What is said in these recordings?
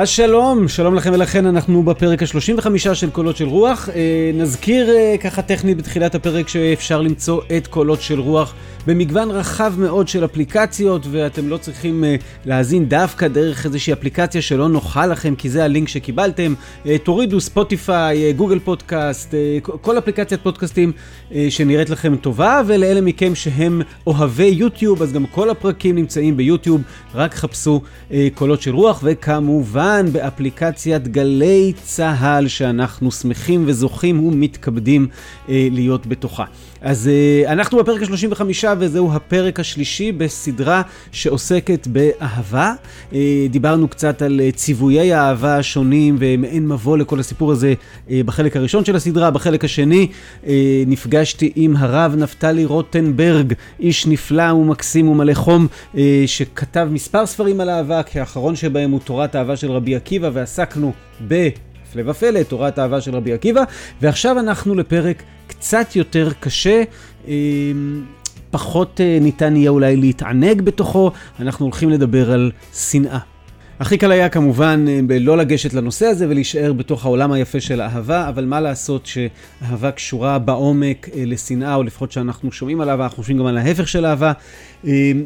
אז שלום, שלום לכם ולכן, אנחנו בפרק ה-35 של קולות של רוח. אה, נזכיר אה, ככה טכנית בתחילת הפרק שאפשר למצוא את קולות של רוח במגוון רחב מאוד של אפליקציות, ואתם לא צריכים אה, להאזין דווקא דרך איזושהי אפליקציה שלא נוחה לכם, כי זה הלינק שקיבלתם. אה, תורידו ספוטיפיי, גוגל פודקאסט, כל אפליקציית פודקאסטים אה, שנראית לכם טובה, ולאלה מכם שהם אוהבי יוטיוב, אז גם כל הפרקים נמצאים ביוטיוב, רק חפשו אה, קולות של רוח, וכמובן... כמובן באפליקציית גלי צה"ל, שאנחנו שמחים וזוכים ומתכבדים אה, להיות בתוכה. אז אה, אנחנו בפרק ה-35 וזהו הפרק השלישי בסדרה שעוסקת באהבה. אה, דיברנו קצת על אה, ציוויי האהבה השונים ומעין מבוא לכל הסיפור הזה בחלק הראשון של הסדרה. בחלק השני נפגשתי עם הרב נפתלי רוטנברג, איש נפלא ומקסים ומלא חום, שכתב מספר ספרים על אהבה, כי האחרון שבהם הוא תורת אהבה של רבי עקיבא, ועסקנו ב... הפלא ופלא, תורת האהבה של רבי עקיבא, ועכשיו אנחנו לפרק קצת יותר קשה. אמ, פחות אה, ניתן יהיה אולי להתענג בתוכו, אנחנו הולכים לדבר על שנאה. הכי קל היה כמובן אה, לא לגשת לנושא הזה ולהישאר בתוך העולם היפה של אהבה, אבל מה לעשות שאהבה קשורה בעומק אה, לשנאה, או לפחות שאנחנו שומעים על אהבה, אנחנו חושבים גם על ההפך של אהבה,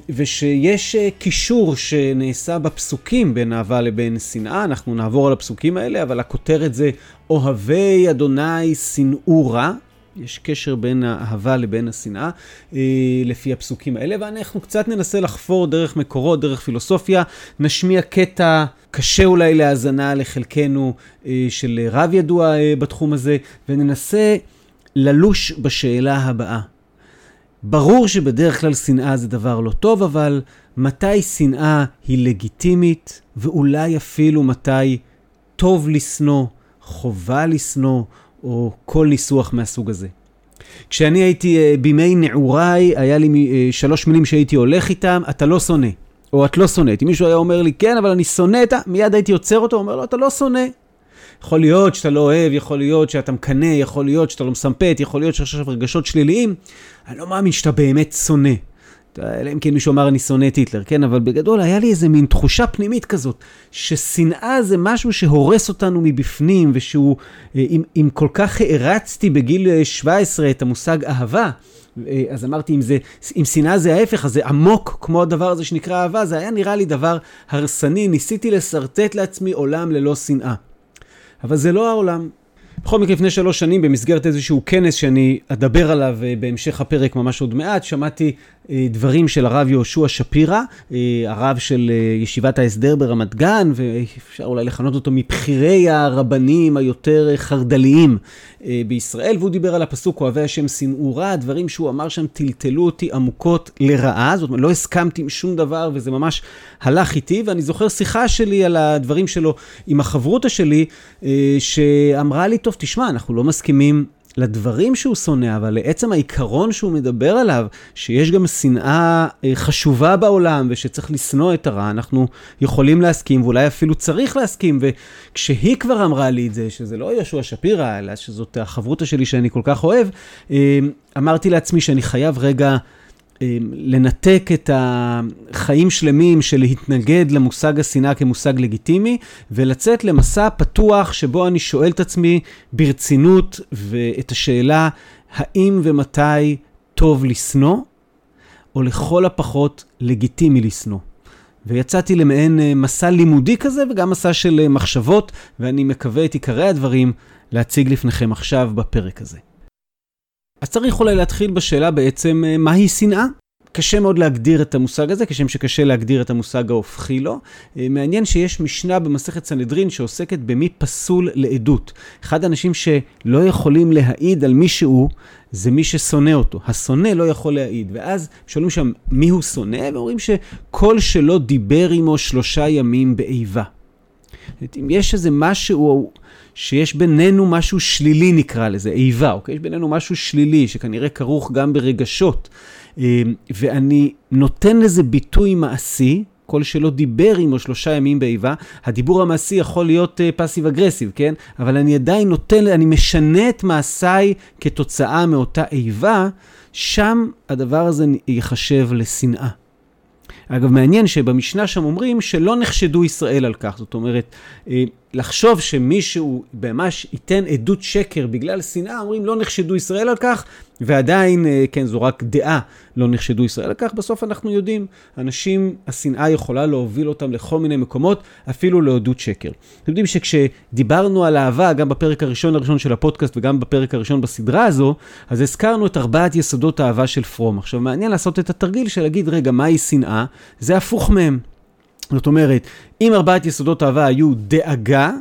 ושיש קישור שנעשה בפסוקים בין אהבה לבין שנאה, אנחנו נעבור על הפסוקים האלה, אבל הכותרת זה אוהבי אדוני שנאו רע, יש קשר בין האהבה לבין השנאה, אה, לפי הפסוקים האלה, ואנחנו קצת ננסה לחפור דרך מקורות, דרך פילוסופיה, נשמיע קטע קשה אולי להאזנה לחלקנו אה, של רב ידוע אה, בתחום הזה, וננסה ללוש בשאלה הבאה. ברור שבדרך כלל שנאה זה דבר לא טוב, אבל מתי שנאה היא לגיטימית, ואולי אפילו מתי טוב לשנוא, חובה לשנוא, או כל ניסוח מהסוג הזה. כשאני הייתי uh, בימי נעוריי, היה לי uh, שלוש מילים שהייתי הולך איתם, אתה לא שונא, או את לא שונאת. אם מישהו היה אומר לי, כן, אבל אני שונא את ה... מיד הייתי עוצר אותו, אומר לו, אתה לא שונא. יכול להיות שאתה לא אוהב, יכול להיות שאתה מקנא, יכול להיות שאתה לא מסמפת, יכול להיות שיש עכשיו רגשות שליליים. אני לא מאמין שאתה באמת שונא. אלא אם כן מישהו אמר אני שונא את היטלר, כן? אבל בגדול היה לי איזה מין תחושה פנימית כזאת, ששנאה זה משהו שהורס אותנו מבפנים, ושהוא, אה, אם, אם כל כך הערצתי בגיל 17 את המושג אהבה, אה, אז אמרתי, אם, זה, אם שנאה זה ההפך, אז זה עמוק כמו הדבר הזה שנקרא אהבה, זה היה נראה לי דבר הרסני, ניסיתי לשרטט לעצמי עולם ללא שנאה. אבל זה לא העולם. בכל מקרה, לפני שלוש שנים, במסגרת איזשהו כנס שאני אדבר עליו אה, בהמשך הפרק ממש עוד מעט, שמעתי אה, דברים של הרב יהושע שפירא, אה, הרב של ישיבת ההסדר ברמת גן, ואפשר אולי לכנות אותו מבכירי הרבנים היותר חרד"ליים בישראל, והוא דיבר על הפסוק אוהבי השם שנאו רע, דברים שהוא אמר שם טלטלו אותי עמוקות לרעה, זאת אומרת, לא הסכמתי עם שום דבר, וזה ממש הלך איתי, ואני זוכר שיחה שלי על הדברים שלו עם החברותא שלי, שאמרה לי, טוב, תשמע, אנחנו לא מסכימים לדברים שהוא שונא, אבל לעצם העיקרון שהוא מדבר עליו, שיש גם שנאה אה, חשובה בעולם ושצריך לשנוא את הרע, אנחנו יכולים להסכים ואולי אפילו צריך להסכים. וכשהיא כבר אמרה לי את זה, שזה לא יהושע שפירא, אלא שזאת החברותא שלי שאני כל כך אוהב, אה, אמרתי לעצמי שאני חייב רגע... אמ, לנתק את החיים שלמים של להתנגד למושג השנאה כמושג לגיטימי, ולצאת למסע פתוח שבו אני שואל את עצמי ברצינות ואת השאלה האם ומתי טוב לשנוא, או לכל הפחות לגיטימי לשנוא. ויצאתי למעין אה, מסע לימודי כזה וגם מסע של אה, מחשבות, ואני מקווה את עיקרי הדברים להציג לפניכם עכשיו בפרק הזה. אז צריך אולי להתחיל בשאלה בעצם אה, מהי שנאה. קשה מאוד להגדיר את המושג הזה, כשם שקשה להגדיר את המושג ההופכי לו. אה, מעניין שיש משנה במסכת סנהדרין שעוסקת במי פסול לעדות. אחד האנשים שלא יכולים להעיד על מישהו, זה מי ששונא אותו. השונא לא יכול להעיד. ואז שואלים שם מי הוא שונא, ואומרים שכל שלא דיבר עמו שלושה ימים באיבה. אם יש איזה משהו שיש בינינו משהו שלילי נקרא לזה, איבה, אוקיי? יש בינינו משהו שלילי שכנראה כרוך גם ברגשות. אה, ואני נותן לזה ביטוי מעשי, כל שלא דיבר עמו שלושה ימים באיבה, הדיבור המעשי יכול להיות פאסיב uh, אגרסיב, כן? אבל אני עדיין נותן, אני משנה את מעשיי כתוצאה מאותה איבה, שם הדבר הזה ייחשב לשנאה. אגב, מעניין שבמשנה שם אומרים שלא נחשדו ישראל על כך. זאת אומרת, אה, לחשוב שמישהו ממש ייתן עדות שקר בגלל שנאה, אומרים לא נחשדו ישראל על כך, ועדיין, אה, כן, זו רק דעה, לא נחשדו ישראל על כך. בסוף אנחנו יודעים, אנשים, השנאה יכולה להוביל אותם לכל מיני מקומות, אפילו לעדות שקר. אתם יודעים שכשדיברנו על אהבה, גם בפרק הראשון הראשון של הפודקאסט וגם בפרק הראשון בסדרה הזו, אז הזכרנו את ארבעת יסודות האהבה של פרום. עכשיו, מעניין לעשות את התרגיל של להגיד, רגע, מהי שנאה? זה הפוך מהם. זאת אומרת, אם ארבעת יסודות אהבה היו דאגה,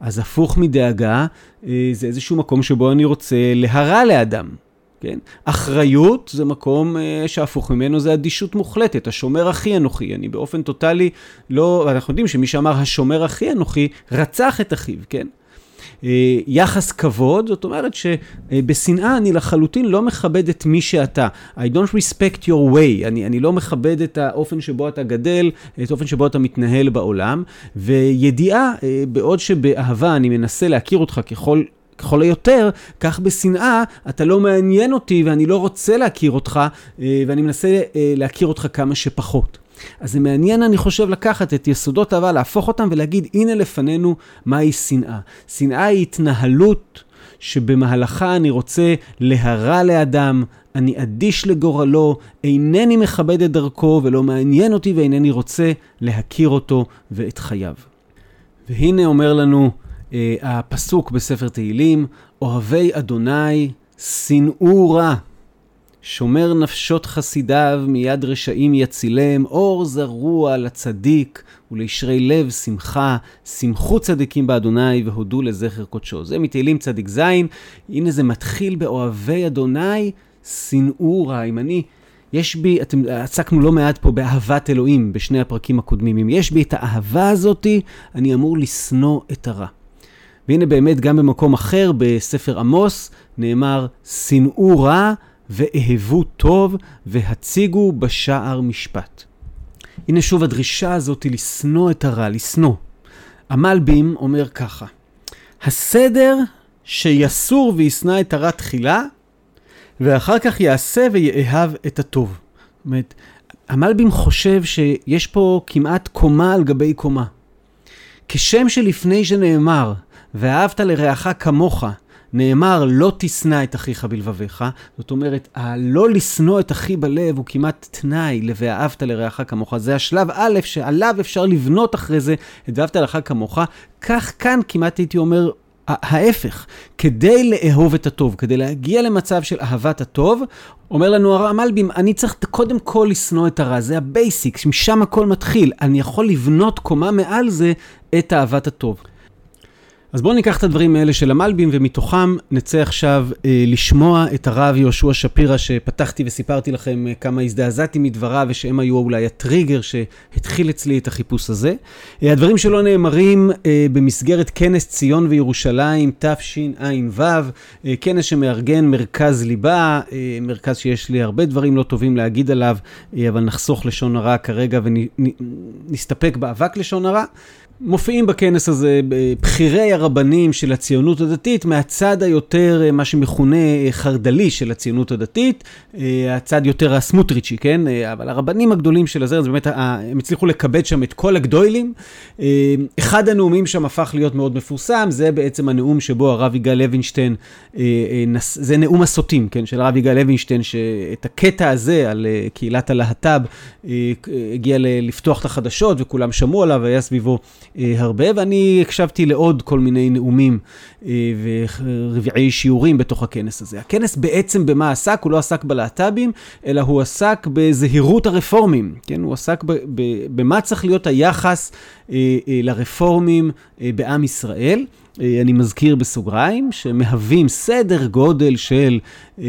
אז הפוך מדאגה אה, זה איזשהו מקום שבו אני רוצה להרע לאדם. כן? אחריות זה מקום אה, שהפוך ממנו זה אדישות מוחלטת, השומר הכי אנוכי. אני באופן טוטאלי לא, אנחנו יודעים שמי שאמר השומר הכי אנוכי, רצח את אחיו, כן? אה, יחס כבוד, זאת אומרת שבשנאה אני לחלוטין לא מכבד את מי שאתה. I don't respect your way, אני, אני לא מכבד את האופן שבו אתה גדל, את האופן שבו אתה מתנהל בעולם, וידיעה, אה, בעוד שבאהבה אני מנסה להכיר אותך ככל... ככל היותר, כך בשנאה, אתה לא מעניין אותי ואני לא רוצה להכיר אותך, אה, ואני מנסה להכיר אותך כמה שפחות. אז זה מעניין, אני חושב, לקחת את יסודות אהבה, להפוך אותם ולהגיד, הנה לפנינו מהי שנאה. שנאה היא התנהלות שבמהלכה אני רוצה להרע לאדם, אני אדיש לגורלו, אינני מכבד את דרכו ולא מעניין אותי ואינני רוצה להכיר אותו ואת חייו. והנה אומר לנו אה, הפסוק בספר תהילים, אוהבי אדוני שנאו רע. שומר נפשות חסידיו, מיד רשעים יצילם, אור זרוע לצדיק, ולישרי לב שמחה, שמחו צדיקים באדוני, והודו לזכר קודשו. זה מתהילים צדיק ז', הנה זה מתחיל באוהבי אדוני, שנאו רע. אם אני, יש בי, אתם עסקנו לא מעט פה באהבת אלוהים בשני הפרקים הקודמים. אם יש בי את האהבה הזאתי, אני אמור לשנוא את הרע. והנה באמת גם במקום אחר, בספר עמוס, נאמר, שנאו רע, ואהבו טוב, והציגו בשער משפט. הנה שוב הדרישה הזאת היא לשנוא את הרע, לשנוא. המלבים אומר ככה, הסדר שיסור וישנא את הרע תחילה, ואחר כך יעשה ויאהב את הטוב. זאת אומרת, המלבים חושב שיש פה כמעט קומה על גבי קומה. כשם שלפני שנאמר, ואהבת לרעך כמוך, נאמר לא תשנא את אחיך בלבביך, זאת אומרת, הלא לשנוא את אחי בלב הוא כמעט תנאי ל"ואהבת לרעך כמוך". זה השלב א', שעליו אפשר לבנות אחרי זה את "ואהבת לרעך כמוך". כך כאן כמעט הייתי אומר ההפך, כדי לאהוב את הטוב, כדי להגיע למצב של אהבת הטוב, אומר לנו הרע מלבים, אני צריך קודם כל לשנוא את הרע, זה הבייסיק, משם הכל מתחיל. אני יכול לבנות קומה מעל זה את אהבת הטוב. אז בואו ניקח את הדברים האלה של המלבים, ומתוכם נצא עכשיו אה, לשמוע את הרב יהושע שפירא, שפתחתי וסיפרתי לכם אה, כמה הזדעזעתי מדבריו, ושהם היו אולי הטריגר שהתחיל אצלי את החיפוש הזה. אה, הדברים שלו נאמרים אה, במסגרת כנס ציון וירושלים תשע"ו, אה, כנס שמארגן מרכז ליבה, אה, מרכז שיש לי הרבה דברים לא טובים להגיד עליו, אה, אבל נחסוך לשון הרע כרגע ונסתפק באבק לשון הרע. מופיעים בכנס הזה בכירי הרבנים של הציונות הדתית, מהצד היותר, אה, מה שמכונה אה, חרד"לי של הציונות הדתית, אה, הצד יותר הסמוטריצ'י, כן? אבל הרבנים הגדולים של הזרם, באמת, הם הצליחו לקבד שם את כל הגדוילים. אחד הנאומים שם הפך להיות מאוד מפורסם, זה בעצם הנאום שבו הרב יגאל לוינשטיין, זה נאום הסוטים, כן? של הרב יגאל לוינשטיין, שאת הקטע הזה על קהילת הלהט"ב, הגיע לפתוח את החדשות וכולם שמעו עליו, והיה סביבו אה, הרבה, ואני הקשבתי לעוד כל מיני נאומים אה, ורבעי שיעורים בתוך הכנס הזה. הכנס בעצם במה עסק? הוא לא עסק בלהט"בים, אלא הוא עסק בזהירות הרפורמים, כן? הוא עסק במה צריך להיות היחס אה, לרפורמים בעם ישראל. אה, אני מזכיר בסוגריים, שמהווים סדר גודל של אה, אה,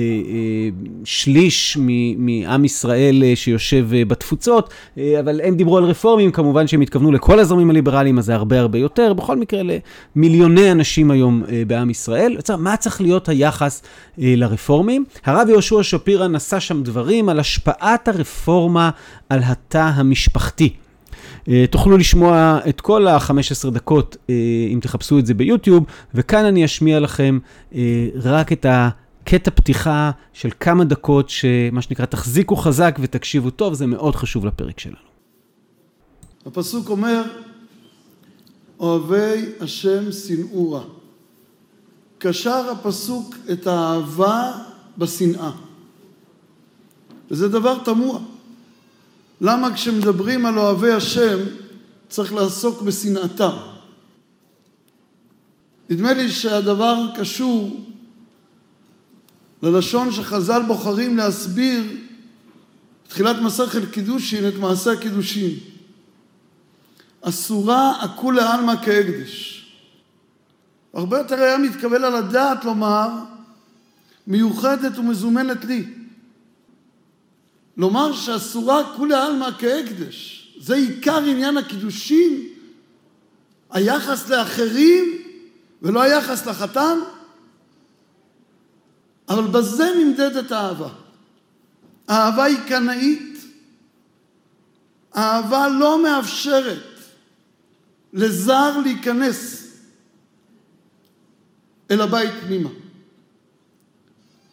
שליש מעם ישראל שיושב בתפוצות, אבל הם דיברו על רפורמים, כמובן שהם התכוונו לכל הזרמים הליברליים, אז זה הרבה הרבה יותר. בכל מקרה, למיליוני אנשים היום בעם ישראל. מה צריך להיות היחס לרפורמים? הרב יהושע שפירא נשא שם דברים על השפעת הרפורמה על התא המשפחתי. אה, תוכלו לשמוע את כל ה-15 דקות אה, אם תחפשו את זה ביוטיוב, וכאן אני אשמיע לכם אה, רק את הקטע פתיחה של כמה דקות, שמה שנקרא תחזיקו חזק ותקשיבו טוב, זה מאוד חשוב לפרק שלנו. הפסוק אומר, אוהבי השם שנאו רע. קשר הפסוק את האהבה בשנאה. וזה דבר תמוה. למה כשמדברים על אוהבי השם צריך לעסוק בשנאתם? נדמה לי שהדבר קשור ללשון שחז"ל בוחרים להסביר תחילת מסכת קידושין את מעשה הקידושין. אסורה הכולי עלמא כהקדש. הרבה יותר היה מתקבל על הדעת לומר מיוחדת ומזומנת לי. לומר שאסורה כולי עלמא כהקדש. זה עיקר עניין הקידושין, היחס לאחרים ולא היחס לחתן, אבל בזה נמדדת האהבה. האהבה היא קנאית, האהבה לא מאפשרת לזר להיכנס אל הבית פנימה,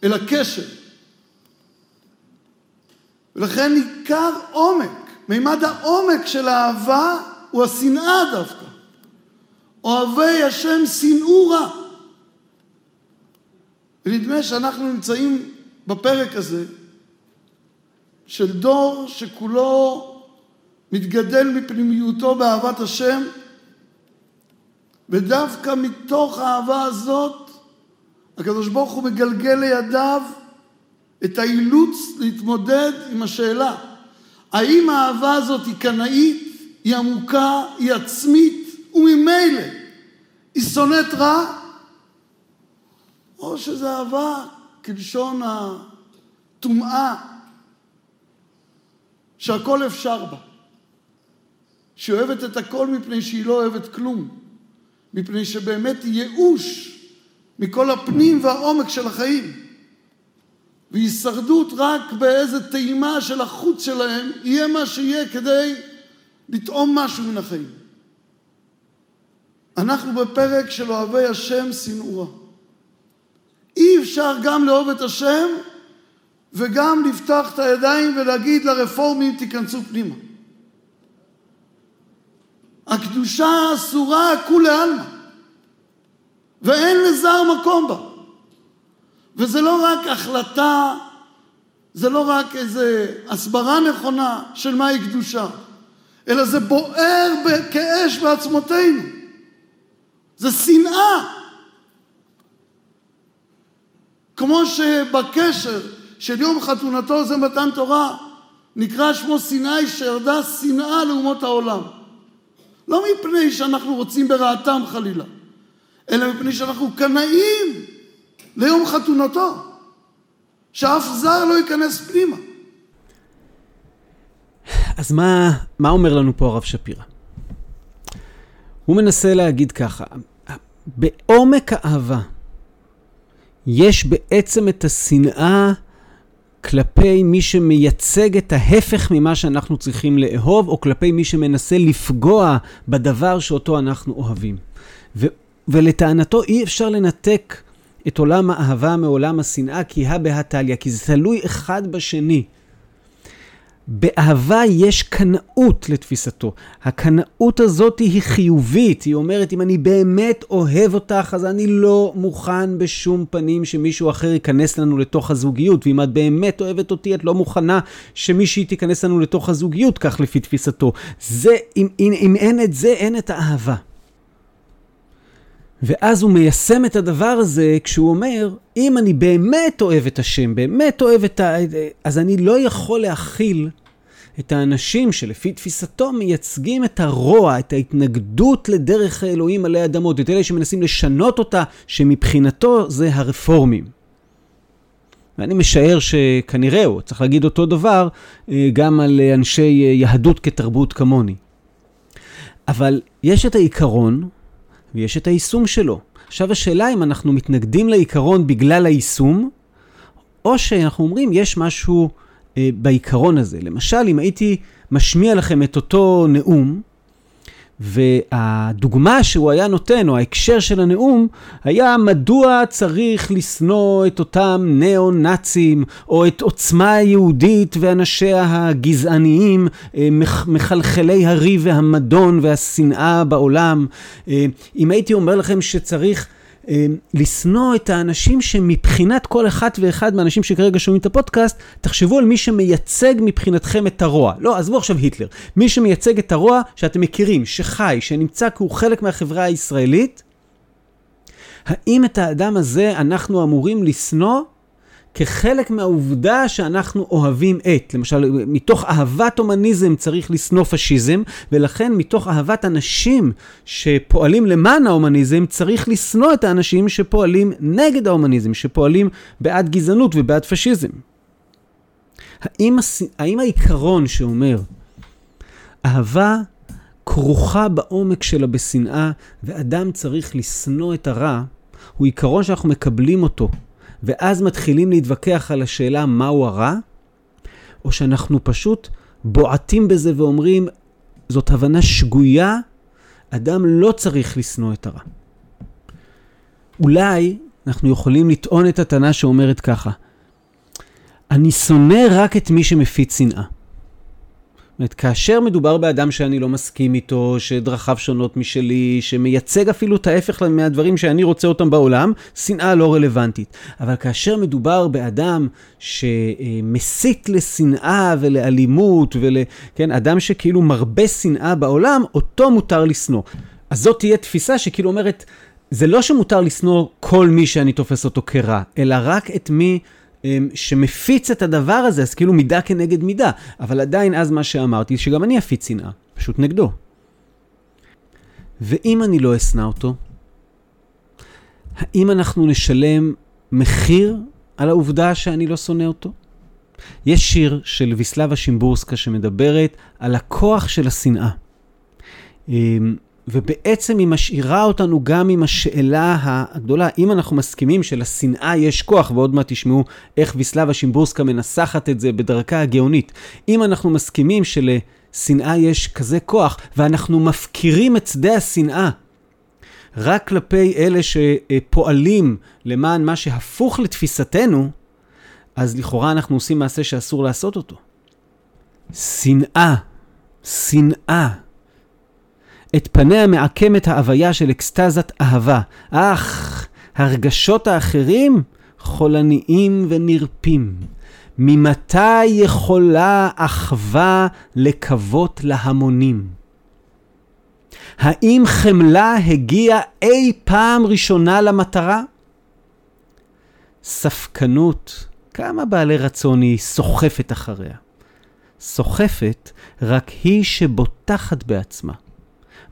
אל הקשר. ולכן עיקר עומק, מימד העומק של האהבה הוא השנאה דווקא. אוהבי השם שנאו רע. ונדמה שאנחנו נמצאים בפרק הזה של דור שכולו מתגדל מפנימיותו באהבת השם, ודווקא מתוך האהבה הזאת הקדוש ברוך הוא מגלגל לידיו את האילוץ להתמודד עם השאלה. האם האהבה הזאת היא קנאית, היא עמוקה, היא עצמית, וממילא היא שונאת רע, או שזו אהבה כלשון הטומאה, שהכל אפשר בה, שהיא אוהבת את הכל מפני שהיא לא אוהבת כלום, מפני שבאמת היא ייאוש מכל הפנים והעומק של החיים. והישרדות רק באיזה טעימה של החוץ שלהם, יהיה מה שיהיה כדי לטעום משהו מן החיים. אנחנו בפרק של אוהבי השם שנאורה. אי אפשר גם לאהוב את השם וגם לפתוח את הידיים ולהגיד לרפורמים תיכנסו פנימה. הקדושה אסורה כולי עלמא ואין לזר מקום בה. וזה לא רק החלטה, זה לא רק איזה הסברה נכונה של מהי קדושה, אלא זה בוער כאש בעצמותינו. זה שנאה. כמו שבקשר של יום חתונתו זה מתן תורה, נקרא שמו סיני שירדה שנאה לאומות העולם. לא מפני שאנחנו רוצים ברעתם חלילה, אלא מפני שאנחנו קנאים ליום חתונתו, שאף זר לא ייכנס פנימה. אז מה, מה אומר לנו פה הרב שפירא? הוא מנסה להגיד ככה, בעומק האהבה יש בעצם את השנאה כלפי מי שמייצג את ההפך ממה שאנחנו צריכים לאהוב, או כלפי מי שמנסה לפגוע בדבר שאותו אנחנו אוהבים. ו- ולטענתו אי אפשר לנתק את עולם האהבה מעולם השנאה, כי הא בהא תליא, כי זה תלוי אחד בשני. באהבה יש קנאות לתפיסתו. הקנאות הזאת היא חיובית, היא אומרת, אם אני באמת אוהב אותך, אז אני לא מוכן בשום פנים שמישהו אחר ייכנס לנו לתוך הזוגיות, ואם את באמת אוהבת אותי, את לא מוכנה שמישהי תיכנס לנו לתוך הזוגיות, כך לפי תפיסתו. זה, אם, אם, אם אין את זה, אין את האהבה. ואז הוא מיישם את הדבר הזה כשהוא אומר, אם אני באמת אוהב את השם, באמת אוהב את ה... אז אני לא יכול להכיל את האנשים שלפי תפיסתו מייצגים את הרוע, את ההתנגדות לדרך האלוהים עלי אדמות, את אלה שמנסים לשנות אותה, שמבחינתו זה הרפורמים. ואני משער שכנראה הוא צריך להגיד אותו דבר אה, גם על אנשי יהדות כתרבות כמוני. אבל יש את העיקרון ויש את היישום שלו. עכשיו השאלה אם אנחנו מתנגדים לעיקרון בגלל היישום, או שאנחנו אומרים יש משהו אה, בעיקרון הזה. למשל, אם הייתי משמיע לכם את אותו נאום, והדוגמה שהוא היה נותן, או ההקשר של הנאום, היה מדוע צריך לשנוא את אותם ניאו-נאצים, או את עוצמה היהודית ואנשיה הגזעניים, אה, מחלחלי הריב והמדון והשנאה בעולם. אה, אם הייתי אומר לכם שצריך... אה, לשנוא את האנשים שמבחינת כל אחת ואחד מהאנשים שכרגע שומעים את הפודקאסט, תחשבו על מי שמייצג מבחינתכם את הרוע. לא, עזבו עכשיו היטלר. מי שמייצג את הרוע שאתם מכירים, שחי, שנמצא כי הוא חלק מהחברה הישראלית, האם את האדם הזה אנחנו אמורים לשנוא כחלק מהעובדה שאנחנו אוהבים את. למשל, מתוך אהבת הומניזם צריך לשנוא פשיזם, ולכן מתוך אהבת אנשים שפועלים למען ההומניזם, צריך לשנוא את האנשים שפועלים נגד ההומניזם, שפועלים בעד גזענות ובעד פשיזם. האם, האם העיקרון שאומר, אהבה כרוכה בעומק שלה בשנאה, ואדם צריך לשנוא את הרע, הוא עיקרון שאנחנו מקבלים אותו ואז מתחילים להתווכח על השאלה מהו הרע, או שאנחנו פשוט בועטים בזה ואומרים, זאת הבנה שגויה, אדם לא צריך לשנוא את הרע. אולי אנחנו יכולים לטעון את הטענה שאומרת ככה, אני שונא רק את מי שמפיץ שנאה. אומרת, כאשר מדובר באדם שאני לא מסכים איתו, שדרכיו שונות משלי, שמייצג אפילו את ההפך מהדברים שאני רוצה אותם בעולם, שנאה לא רלוונטית. אבל כאשר מדובר באדם שמסית לשנאה ולאלימות, ול... כן, אדם שכאילו מרבה שנאה בעולם, אותו מותר לשנוא. אז זאת תהיה תפיסה שכאילו אומרת, זה לא שמותר לשנוא כל מי שאני תופס אותו כרע, אלא רק את מי... אמ, שמפיץ את הדבר הזה, אז כאילו מידה כנגד מידה. אבל עדיין אז מה שאמרתי, שגם אני אפיץ שנאה, פשוט נגדו. ואם אני לא אשנא אותו, האם אנחנו נשלם מחיר על העובדה שאני לא שונא אותו? יש שיר של ויסלבה שימבורסקה שמדברת על הכוח של השנאה. ובעצם היא משאירה אותנו גם עם השאלה הגדולה, אם אנחנו מסכימים שלשנאה יש כוח, ועוד מעט תשמעו איך ויסלבה שימבורסקה מנסחת את זה בדרכה הגאונית, אם אנחנו מסכימים שלשנאה יש כזה כוח, ואנחנו מפקירים את שדה השנאה רק כלפי אלה שפועלים למען מה שהפוך לתפיסתנו, אז לכאורה אנחנו עושים מעשה שאסור לעשות אותו. שנאה, שנאה. את פניה מעקמת ההוויה של אקסטזת אהבה. אך, הרגשות האחרים חולניים ונרפים. ממתי יכולה אחווה לקוות להמונים? האם חמלה הגיעה אי פעם ראשונה למטרה? ספקנות, כמה בעלי רצון היא סוחפת אחריה. סוחפת רק היא שבוטחת בעצמה.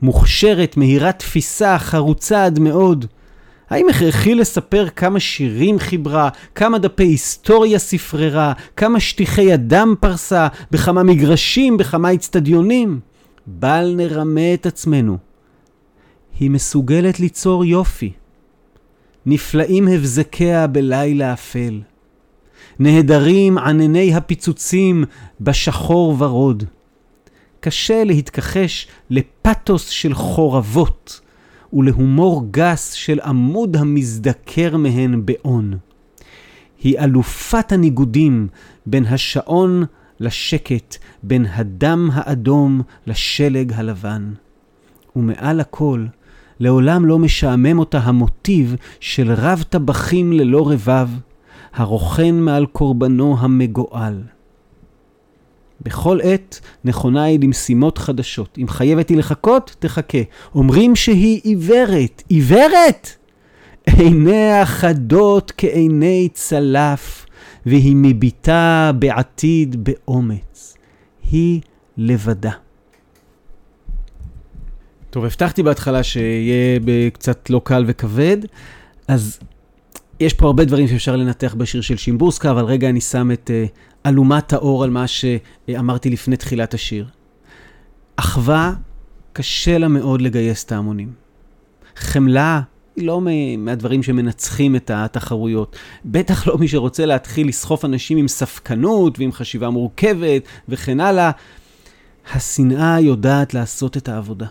מוכשרת, מהירת תפיסה, חרוצה עד מאוד. האם הכרחי לספר כמה שירים חיברה, כמה דפי היסטוריה ספררה, כמה שטיחי אדם פרסה, בכמה מגרשים, בכמה אצטדיונים? בל נרמה את עצמנו. היא מסוגלת ליצור יופי. נפלאים הבזקיה בלילה אפל. נהדרים ענני הפיצוצים בשחור ורוד. קשה להתכחש לפתוס של חורבות ולהומור גס של עמוד המזדקר מהן באון. היא אלופת הניגודים בין השעון לשקט, בין הדם האדום לשלג הלבן. ומעל הכל, לעולם לא משעמם אותה המוטיב של רב טבחים ללא רבב, הרוכן מעל קורבנו המגואל. בכל עת נכונה היא למשימות חדשות. אם חייבת היא לחכות, תחכה. אומרים שהיא עיוורת. עיוורת? עיניה חדות כעיני צלף, והיא מביטה בעתיד באומץ. היא לבדה. טוב, הבטחתי בהתחלה שיהיה קצת לא קל וכבד, אז יש פה הרבה דברים שאפשר לנתח בשיר של שימבורסקה, אבל רגע אני שם את uh, אלומת האור על מה שאמרתי לפני תחילת השיר. אחווה, קשה לה מאוד לגייס את ההמונים. חמלה היא לא מהדברים שמנצחים את התחרויות. בטח לא מי שרוצה להתחיל לסחוף אנשים עם ספקנות ועם חשיבה מורכבת וכן הלאה. השנאה יודעת לעשות את העבודה.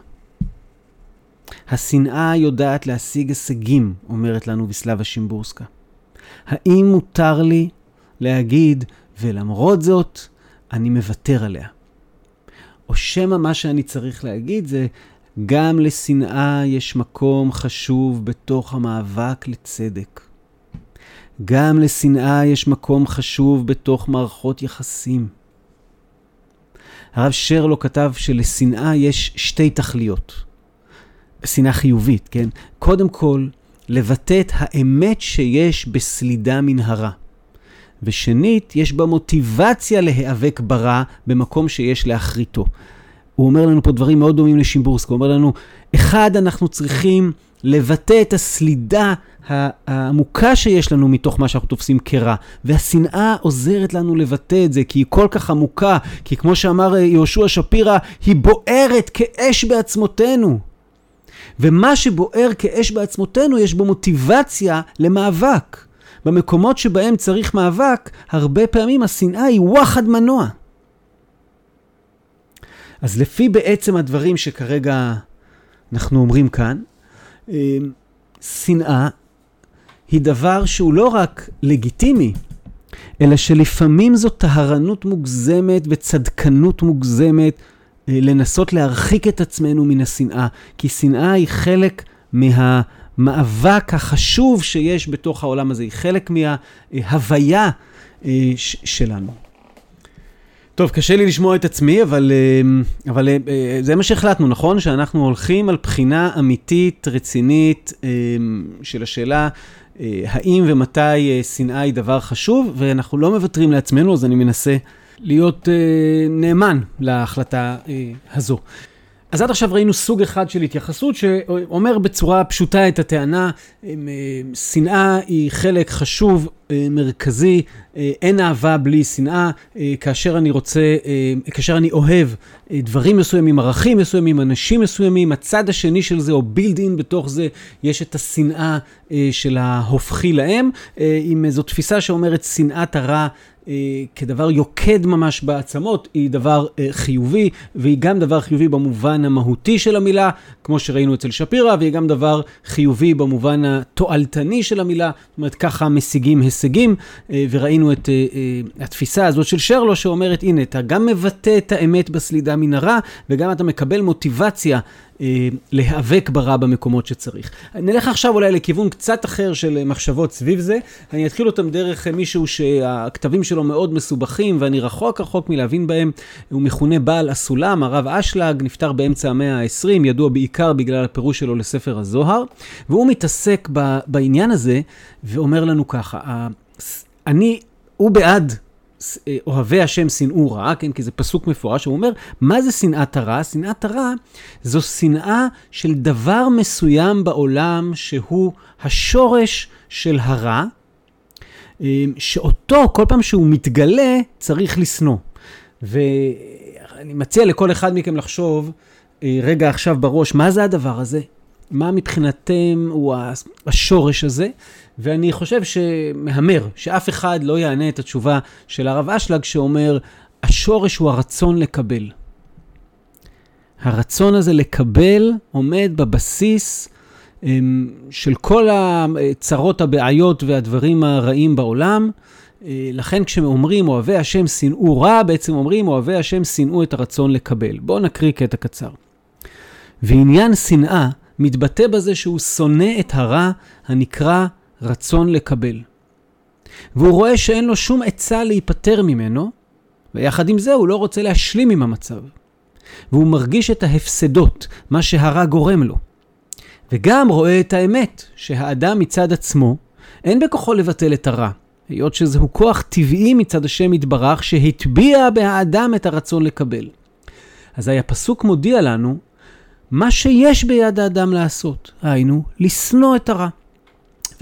השנאה יודעת להשיג הישגים, אומרת לנו ויסלבה שימבורסקה. האם מותר לי להגיד, ולמרות זאת, אני מוותר עליה? או שמא מה שאני צריך להגיד זה, גם לשנאה יש מקום חשוב בתוך המאבק לצדק. גם לשנאה יש מקום חשוב בתוך מערכות יחסים. הרב שרלו כתב שלשנאה יש שתי תכליות. שנאה חיובית, כן? קודם כל, לבטא את האמת שיש בסלידה מן הרע. ושנית, יש בה מוטיבציה להיאבק ברע במקום שיש להכריתו. הוא אומר לנו פה דברים מאוד דומים לשימבורסקי, הוא אומר לנו, אחד, אנחנו צריכים לבטא את הסלידה העמוקה שיש לנו מתוך מה שאנחנו תופסים כרע. והשנאה עוזרת לנו לבטא את זה, כי היא כל כך עמוקה, כי כמו שאמר יהושע שפירא, היא בוערת כאש בעצמותינו. ומה שבוער כאש בעצמותינו, יש בו מוטיבציה למאבק. במקומות שבהם צריך מאבק, הרבה פעמים השנאה היא וואחד מנוע. אז לפי בעצם הדברים שכרגע אנחנו אומרים כאן, אה, שנאה היא דבר שהוא לא רק לגיטימי, אלא שלפעמים זו טהרנות מוגזמת וצדקנות מוגזמת אה, לנסות להרחיק את עצמנו מן השנאה, כי שנאה היא חלק מהמאבק החשוב שיש בתוך העולם הזה, היא חלק מההוויה אה, שלנו. טוב, קשה לי לשמוע את עצמי, אבל, אה, אבל זה מה שהחלטנו, נכון? שאנחנו הולכים על בחינה אמיתית, רצינית, של השאלה האם ומתי שנאה היא דבר חשוב, ואנחנו לא מוותרים לעצמנו, אז אני מנסה להיות אה, נאמן להחלטה אה, הזו. אז עד עכשיו ראינו סוג אחד של התייחסות שאומר בצורה פשוטה את הטענה, אה, שנאה היא חלק חשוב, אה, מרכזי, אה, אין אהבה בלי שנאה, כאשר אני רוצה, כאשר אני אוהב דברים מסוימים, ערכים מסוימים, אנשים מסוימים, הצד השני של זה, או בילד אין בתוך זה, יש את השנאה של ההופכי להם, עם איזו תפיסה שאומרת שנאת הרע כדבר יוקד ממש בעצמות, היא דבר אה, חיובי, והיא גם דבר חיובי במובן המהותי של המילה, כמו שראינו אצל שפירא, והיא גם דבר חיובי במובן התועלתני של המילה, זאת אומרת, ככה משיגים הישגים, אה, וראינו את התפיסה הזאת של שרלו, שאומרת, הנה, אתה גם מבטא את האמת בסלידה מן הרע, וגם אתה מקבל מוטיבציה אה, להיאבק ברע במקומות שצריך. נלך עכשיו אולי לכיוון קצת אחר של מחשבות סביב זה. אני אתחיל אותם דרך מישהו שהכתבים שלו מאוד מסובכים ואני רחוק רחוק מלהבין בהם. הוא מכונה בעל הסולם, הרב אשלג, נפטר באמצע המאה ה-20, ידוע בעיקר בגלל הפירוש שלו לספר הזוהר, והוא מתעסק בעניין הזה ואומר לנו ככה, אני, הוא בעד אה, אוהבי השם שנאו רע, כן? כי זה פסוק מפורש, הוא אומר, מה זה שנאת הרע? שנאת הרע זו שנאה של דבר מסוים בעולם שהוא השורש של הרע, אה, שאותו, כל פעם שהוא מתגלה, צריך לשנוא. ואני מציע לכל אחד מכם לחשוב אה, רגע עכשיו בראש, מה זה הדבר הזה? מה מבחינתם הוא השורש הזה? ואני חושב שמהמר, שאף אחד לא יענה את התשובה של הרב אשלג שאומר, השורש הוא הרצון לקבל. הרצון הזה לקבל עומד בבסיס אמ, של כל הצרות, הבעיות והדברים הרעים בעולם. אה, לכן כשאומרים אוהבי השם שנאו רע, בעצם אומרים אוהבי השם שנאו את הרצון לקבל. בואו נקריא קטע קצר. ועניין שנאה מתבטא בזה שהוא שונא את הרע הנקרא רצון לקבל. והוא רואה שאין לו שום עצה להיפטר ממנו, ויחד עם זה הוא לא רוצה להשלים עם המצב. והוא מרגיש את ההפסדות, מה שהרע גורם לו. וגם רואה את האמת, שהאדם מצד עצמו, אין בכוחו לבטל את הרע, היות שזהו כוח טבעי מצד השם יתברך, שהטביע באדם את הרצון לקבל. אזי הפסוק מודיע לנו מה שיש ביד האדם לעשות, היינו, לשנוא את הרע.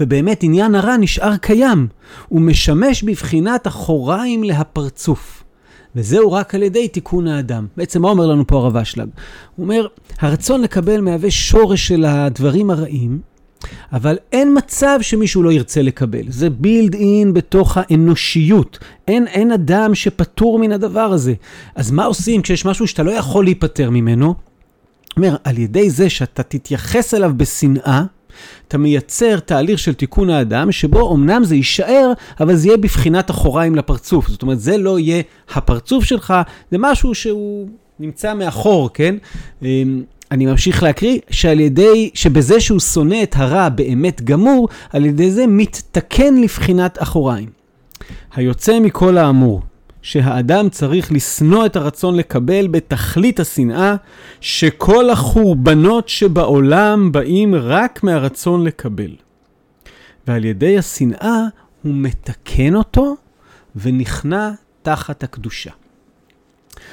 ובאמת עניין הרע נשאר קיים, הוא משמש בבחינת אחוריים להפרצוף. וזהו רק על ידי תיקון האדם. בעצם מה אומר לנו פה הרב אשלג? הוא אומר, הרצון לקבל מהווה שורש של הדברים הרעים, אבל אין מצב שמישהו לא ירצה לקבל. זה בילד אין בתוך האנושיות. אין, אין אדם שפטור מן הדבר הזה. אז מה עושים כשיש משהו שאתה לא יכול להיפטר ממנו? אומר, על ידי זה שאתה תתייחס אליו בשנאה, אתה מייצר תהליך של תיקון האדם, שבו אמנם זה יישאר, אבל זה יהיה בבחינת אחוריים לפרצוף. זאת אומרת, זה לא יהיה הפרצוף שלך, זה משהו שהוא נמצא מאחור, כן? אמ, אני ממשיך להקריא, שעל ידי, שבזה שהוא שונא את הרע באמת גמור, על ידי זה מתתקן לבחינת אחוריים. היוצא מכל האמור, שהאדם צריך לשנוא את הרצון לקבל בתכלית השנאה, שכל החורבנות שבעולם באים רק מהרצון לקבל. ועל ידי השנאה הוא מתקן אותו ונכנע תחת הקדושה.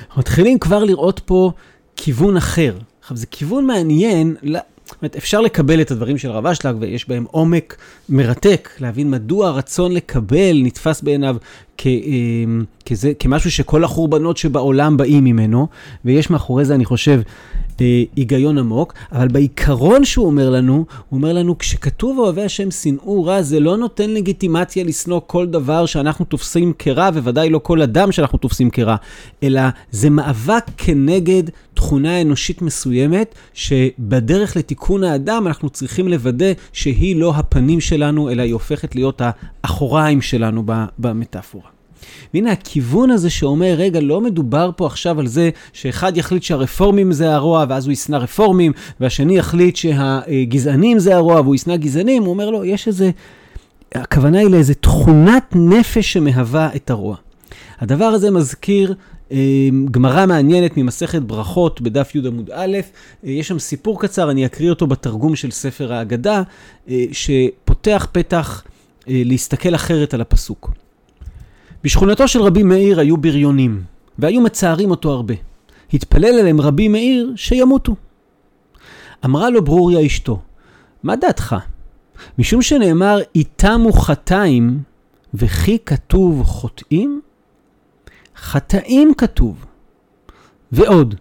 אנחנו מתחילים כבר לראות פה כיוון אחר. עכשיו, זה כיוון מעניין, אומרת, אפשר לקבל את הדברים של הרב אשלג, ויש בהם עומק מרתק, להבין מדוע הרצון לקבל נתפס בעיניו כ, אמ, כזה, כמשהו שכל החורבנות שבעולם באים ממנו, ויש מאחורי זה, אני חושב, אה, היגיון עמוק, אבל בעיקרון שהוא אומר לנו, הוא אומר לנו, כשכתוב אוהבי השם שנאו רע, זה לא נותן לגיטימציה לשנוא כל דבר שאנחנו תופסים כרע, וודאי לא כל אדם שאנחנו תופסים כרע, אלא זה מאבק כנגד תכונה אנושית מסוימת, שבדרך לתיקון האדם אנחנו צריכים לוודא שהיא לא הפנים שלנו, אלא היא הופכת להיות האחוריים שלנו במטאפורה. והנה הכיוון הזה שאומר, רגע, לא מדובר פה עכשיו על זה שאחד יחליט שהרפורמים זה הרוע, ואז הוא ישנא רפורמים, והשני יחליט שהגזענים זה הרוע, והוא ישנא גזענים, הוא אומר לו, יש איזה... הכוונה היא לאיזה תכונת נפש שמהווה את הרוע. הדבר הזה מזכיר אה, גמרא מעניינת ממסכת ברכות בדף י עמוד א', אה, יש שם סיפור קצר, אני אקריא אותו בתרגום של ספר ההגדה, אה, שפותח פתח להסתכל אחרת על הפסוק. בשכונתו של רבי מאיר היו בריונים, והיו מצערים אותו הרבה. התפלל אליהם רבי מאיר שימותו. אמרה לו ברוריה אשתו, מה דעתך? משום שנאמר, איתמו חטאים, וכי כתוב חוטאים? חטאים כתוב. ועוד,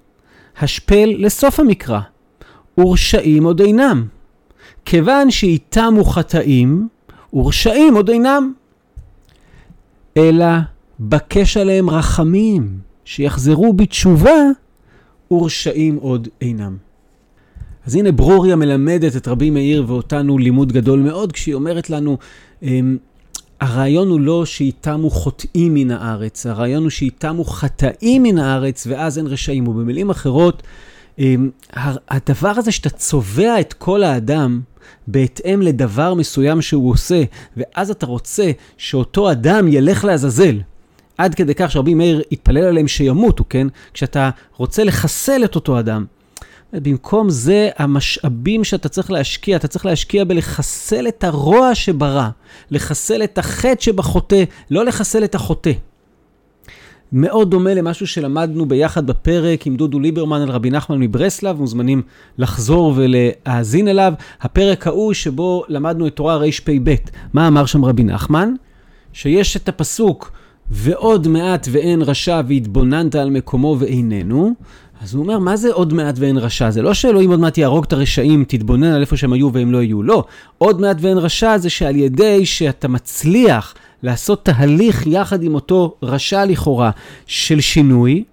השפל לסוף המקרא, ורשעים עוד אינם. כיוון שאיתמו חטאים, ורשעים עוד אינם. אלא בקש עליהם רחמים, שיחזרו בתשובה, ורשעים עוד אינם. אז הנה ברוריה מלמדת את רבי מאיר ואותנו לימוד גדול מאוד, כשהיא אומרת לנו, אמ, הרעיון הוא לא שאיתמו חוטאים מן הארץ, הרעיון הוא שאיתמו חטאים מן הארץ, ואז אין רשעים. ובמילים אחרות, הדבר הזה שאתה צובע את כל האדם, בהתאם לדבר מסוים שהוא עושה, ואז אתה רוצה שאותו אדם ילך לעזאזל. עד כדי כך שרבי מאיר יתפלל עליהם שימותו, כן? כשאתה רוצה לחסל את אותו אדם. במקום זה, המשאבים שאתה צריך להשקיע, אתה צריך להשקיע בלחסל את הרוע שברא, לחסל את החטא שבחוטא, לא לחסל את החוטא. מאוד דומה למשהו שלמדנו ביחד בפרק עם דודו ליברמן על רבי נחמן מברסלב, מוזמנים לחזור ולהאזין אליו. הפרק ההוא שבו למדנו את תורה רפ"ב. מה אמר שם רבי נחמן? שיש את הפסוק, ועוד מעט ואין רשע והתבוננת על מקומו ואיננו. אז הוא אומר, מה זה עוד מעט ואין רשע? זה לא שאלוהים עוד מעט יהרוג את הרשעים, תתבונן על איפה שהם היו והם לא יהיו. לא. עוד מעט ואין רשע זה שעל ידי שאתה מצליח לעשות תהליך יחד עם אותו רשע לכאורה של שינוי,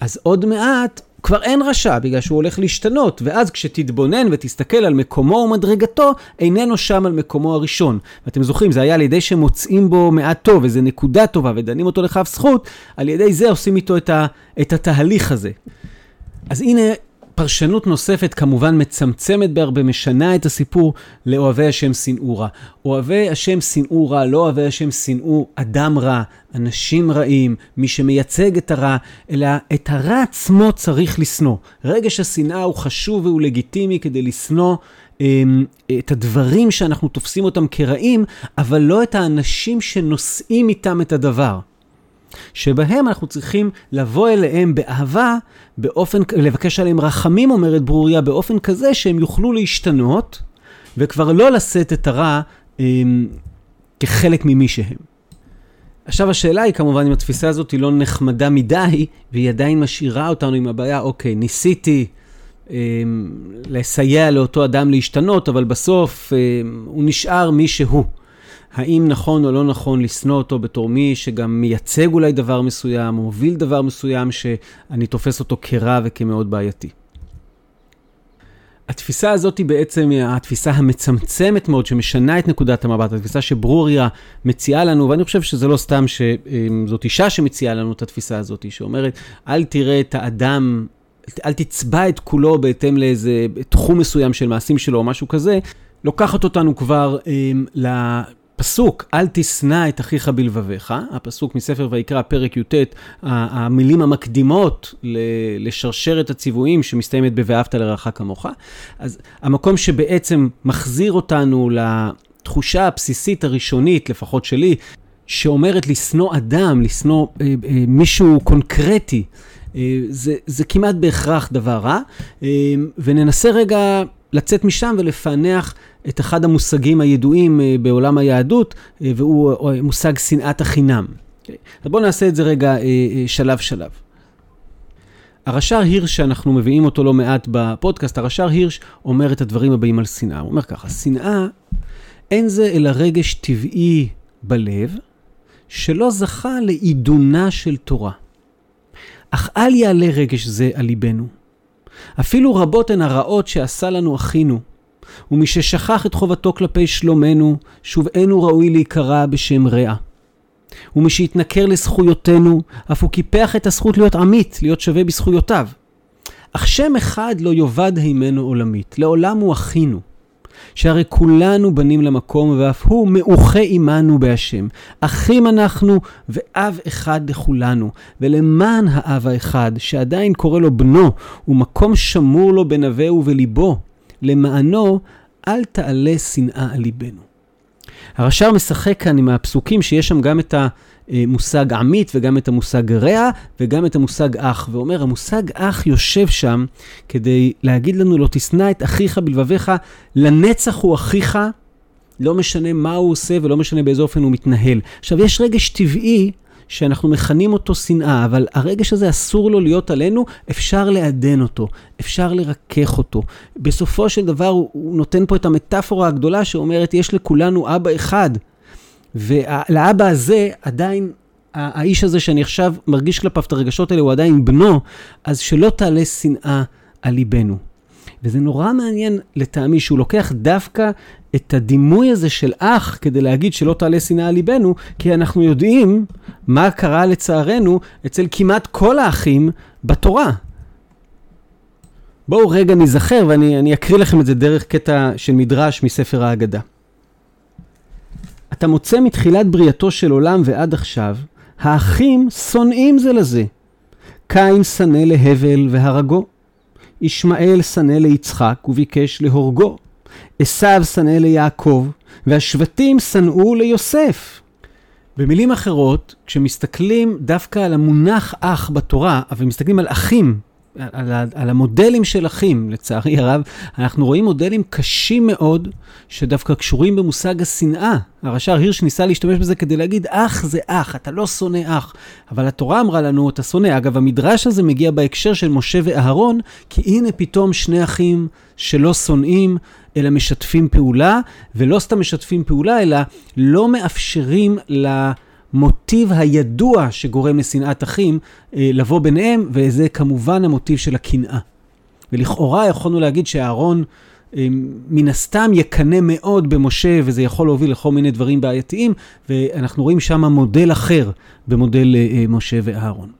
אז עוד מעט כבר אין רשע, בגלל שהוא הולך להשתנות, ואז כשתתבונן ותסתכל על מקומו ומדרגתו, איננו שם על מקומו הראשון. ואתם זוכרים, זה היה על ידי שמוצאים בו מעט טוב, איזה נקודה טובה, ודנים אותו לכף זכות, על ידי זה עושים איתו את, ה, את התהליך הזה. אז הנה פרשנות נוספת כמובן מצמצמת בהרבה, משנה את הסיפור לאוהבי השם שנאו רע. אוהבי השם שנאו רע, לא אוהבי השם שנאו אדם רע, אנשים רעים, מי שמייצג את הרע, אלא את הרע עצמו צריך לשנוא. רגש השנאה הוא חשוב והוא לגיטימי כדי לשנוא אמ, את הדברים שאנחנו תופסים אותם כרעים, אבל לא את האנשים שנושאים איתם את הדבר. שבהם אנחנו צריכים לבוא אליהם באהבה, באופן, לבקש עליהם רחמים, אומרת ברוריה, באופן כזה שהם יוכלו להשתנות, וכבר לא לשאת את הרע אמ, כחלק ממי שהם. עכשיו השאלה היא כמובן אם התפיסה הזאת היא לא נחמדה מדי, והיא עדיין משאירה אותנו עם הבעיה, אוקיי, ניסיתי אמ, לסייע לאותו אדם להשתנות, אבל בסוף אמ, הוא נשאר מי שהוא. האם נכון או לא נכון לשנוא אותו בתור מי שגם מייצג אולי דבר מסוים, מוביל דבר מסוים שאני תופס אותו כרע וכמאוד בעייתי. התפיסה הזאת היא בעצם התפיסה המצמצמת מאוד, שמשנה את נקודת המבט, התפיסה שברוריה מציעה לנו, ואני חושב שזה לא סתם שזאת אישה שמציעה לנו את התפיסה הזאת, שאומרת, אל תראה את האדם, אל תצבע את כולו בהתאם לאיזה תחום מסוים של מעשים שלו או משהו כזה, לוקחת אותנו כבר אה, פסוק, אל תשנא את אחיך בלבביך, הפסוק מספר ויקרא, פרק י"ט, המילים המקדימות לשרשרת הציוויים שמסתיימת ב"ואהבת לרעך כמוך". אז המקום שבעצם מחזיר אותנו לתחושה הבסיסית הראשונית, לפחות שלי, שאומרת לשנוא אדם, לשנוא אה, אה, מישהו קונקרטי, אה, זה, זה כמעט בהכרח דבר רע, אה, וננסה רגע לצאת משם ולפענח את אחד המושגים הידועים אה, בעולם היהדות, אה, והוא אה, מושג שנאת החינם. אוקיי? אז בואו נעשה את זה רגע שלב-שלב. הרש"ר הירש, שאנחנו מביאים אותו לא מעט בפודקאסט, הרש"ר הירש אומר את הדברים הבאים על שנאה. הוא אומר ככה, שנאה אין זה אלא רגש טבעי בלב, שלא זכה לעידונה של תורה. אך אל יעלה רגש זה על ליבנו. אפילו רבות הן הרעות שעשה לנו אחינו, ומששכח את חובתו כלפי שלומנו, שוב אינו ראוי להיקרא בשם רע. ומשהתנכר לזכויותינו, אף הוא קיפח את הזכות להיות עמית, להיות שווה בזכויותיו. אך שם אחד לא יאבד הימנו עולמית, לעולם הוא אחינו. שהרי כולנו בנים למקום, ואף הוא מאוחה עמנו בהשם. אחים אנחנו, ואב אחד לכולנו. ולמען האב האחד, שעדיין קורא לו בנו, ומקום שמור לו בנווה ובליבו, למענו אל תעלה שנאה על ליבנו. הרש"ר משחק כאן עם הפסוקים שיש שם גם את המושג עמית וגם את המושג רע וגם את המושג אח, ואומר המושג אח יושב שם כדי להגיד לנו לא תשנא את אחיך בלבביך, לנצח הוא אחיך, לא משנה מה הוא עושה ולא משנה באיזה אופן הוא מתנהל. עכשיו יש רגש טבעי שאנחנו מכנים אותו שנאה, אבל הרגש הזה אסור לו להיות עלינו, אפשר לעדן אותו, אפשר לרכך אותו. בסופו של דבר הוא, הוא נותן פה את המטאפורה הגדולה שאומרת, יש לכולנו אבא אחד, ולאבא הזה עדיין האיש הזה שאני עכשיו מרגיש כלפיו את הרגשות האלה הוא עדיין בנו, אז שלא תעלה שנאה על ליבנו. וזה נורא מעניין לטעמי שהוא לוקח דווקא את הדימוי הזה של אח כדי להגיד שלא תעלה שנאה על ליבנו, כי אנחנו יודעים מה קרה לצערנו אצל כמעט כל האחים בתורה. בואו רגע נזכר ואני אקריא לכם את זה דרך קטע של מדרש מספר ההגדה. אתה מוצא מתחילת בריאתו של עולם ועד עכשיו, האחים שונאים זה לזה. קין שנא להבל והרגו. ישמעאל שנא ליצחק וביקש להורגו. עשו שנא ליעקב, והשבטים שנאו ליוסף. במילים אחרות, כשמסתכלים דווקא על המונח אח בתורה, אבל מסתכלים על אחים על, על המודלים של אחים, לצערי הרב, אנחנו רואים מודלים קשים מאוד, שדווקא קשורים במושג השנאה. הרש"ר הירש ניסה להשתמש בזה כדי להגיד, אח זה אח, אתה לא שונא אח. אבל התורה אמרה לנו, אתה שונא. אגב, המדרש הזה מגיע בהקשר של משה ואהרון, כי הנה פתאום שני אחים שלא שונאים, אלא משתפים פעולה, ולא סתם משתפים פעולה, אלא לא מאפשרים ל... לה... המוטיב הידוע שגורם לשנאת אחים אה, לבוא ביניהם, וזה כמובן המוטיב של הקנאה. ולכאורה יכולנו להגיד שאהרון אה, מן הסתם יקנא מאוד במשה, וזה יכול להוביל לכל מיני דברים בעייתיים, ואנחנו רואים שם מודל אחר במודל אה, משה ואהרון.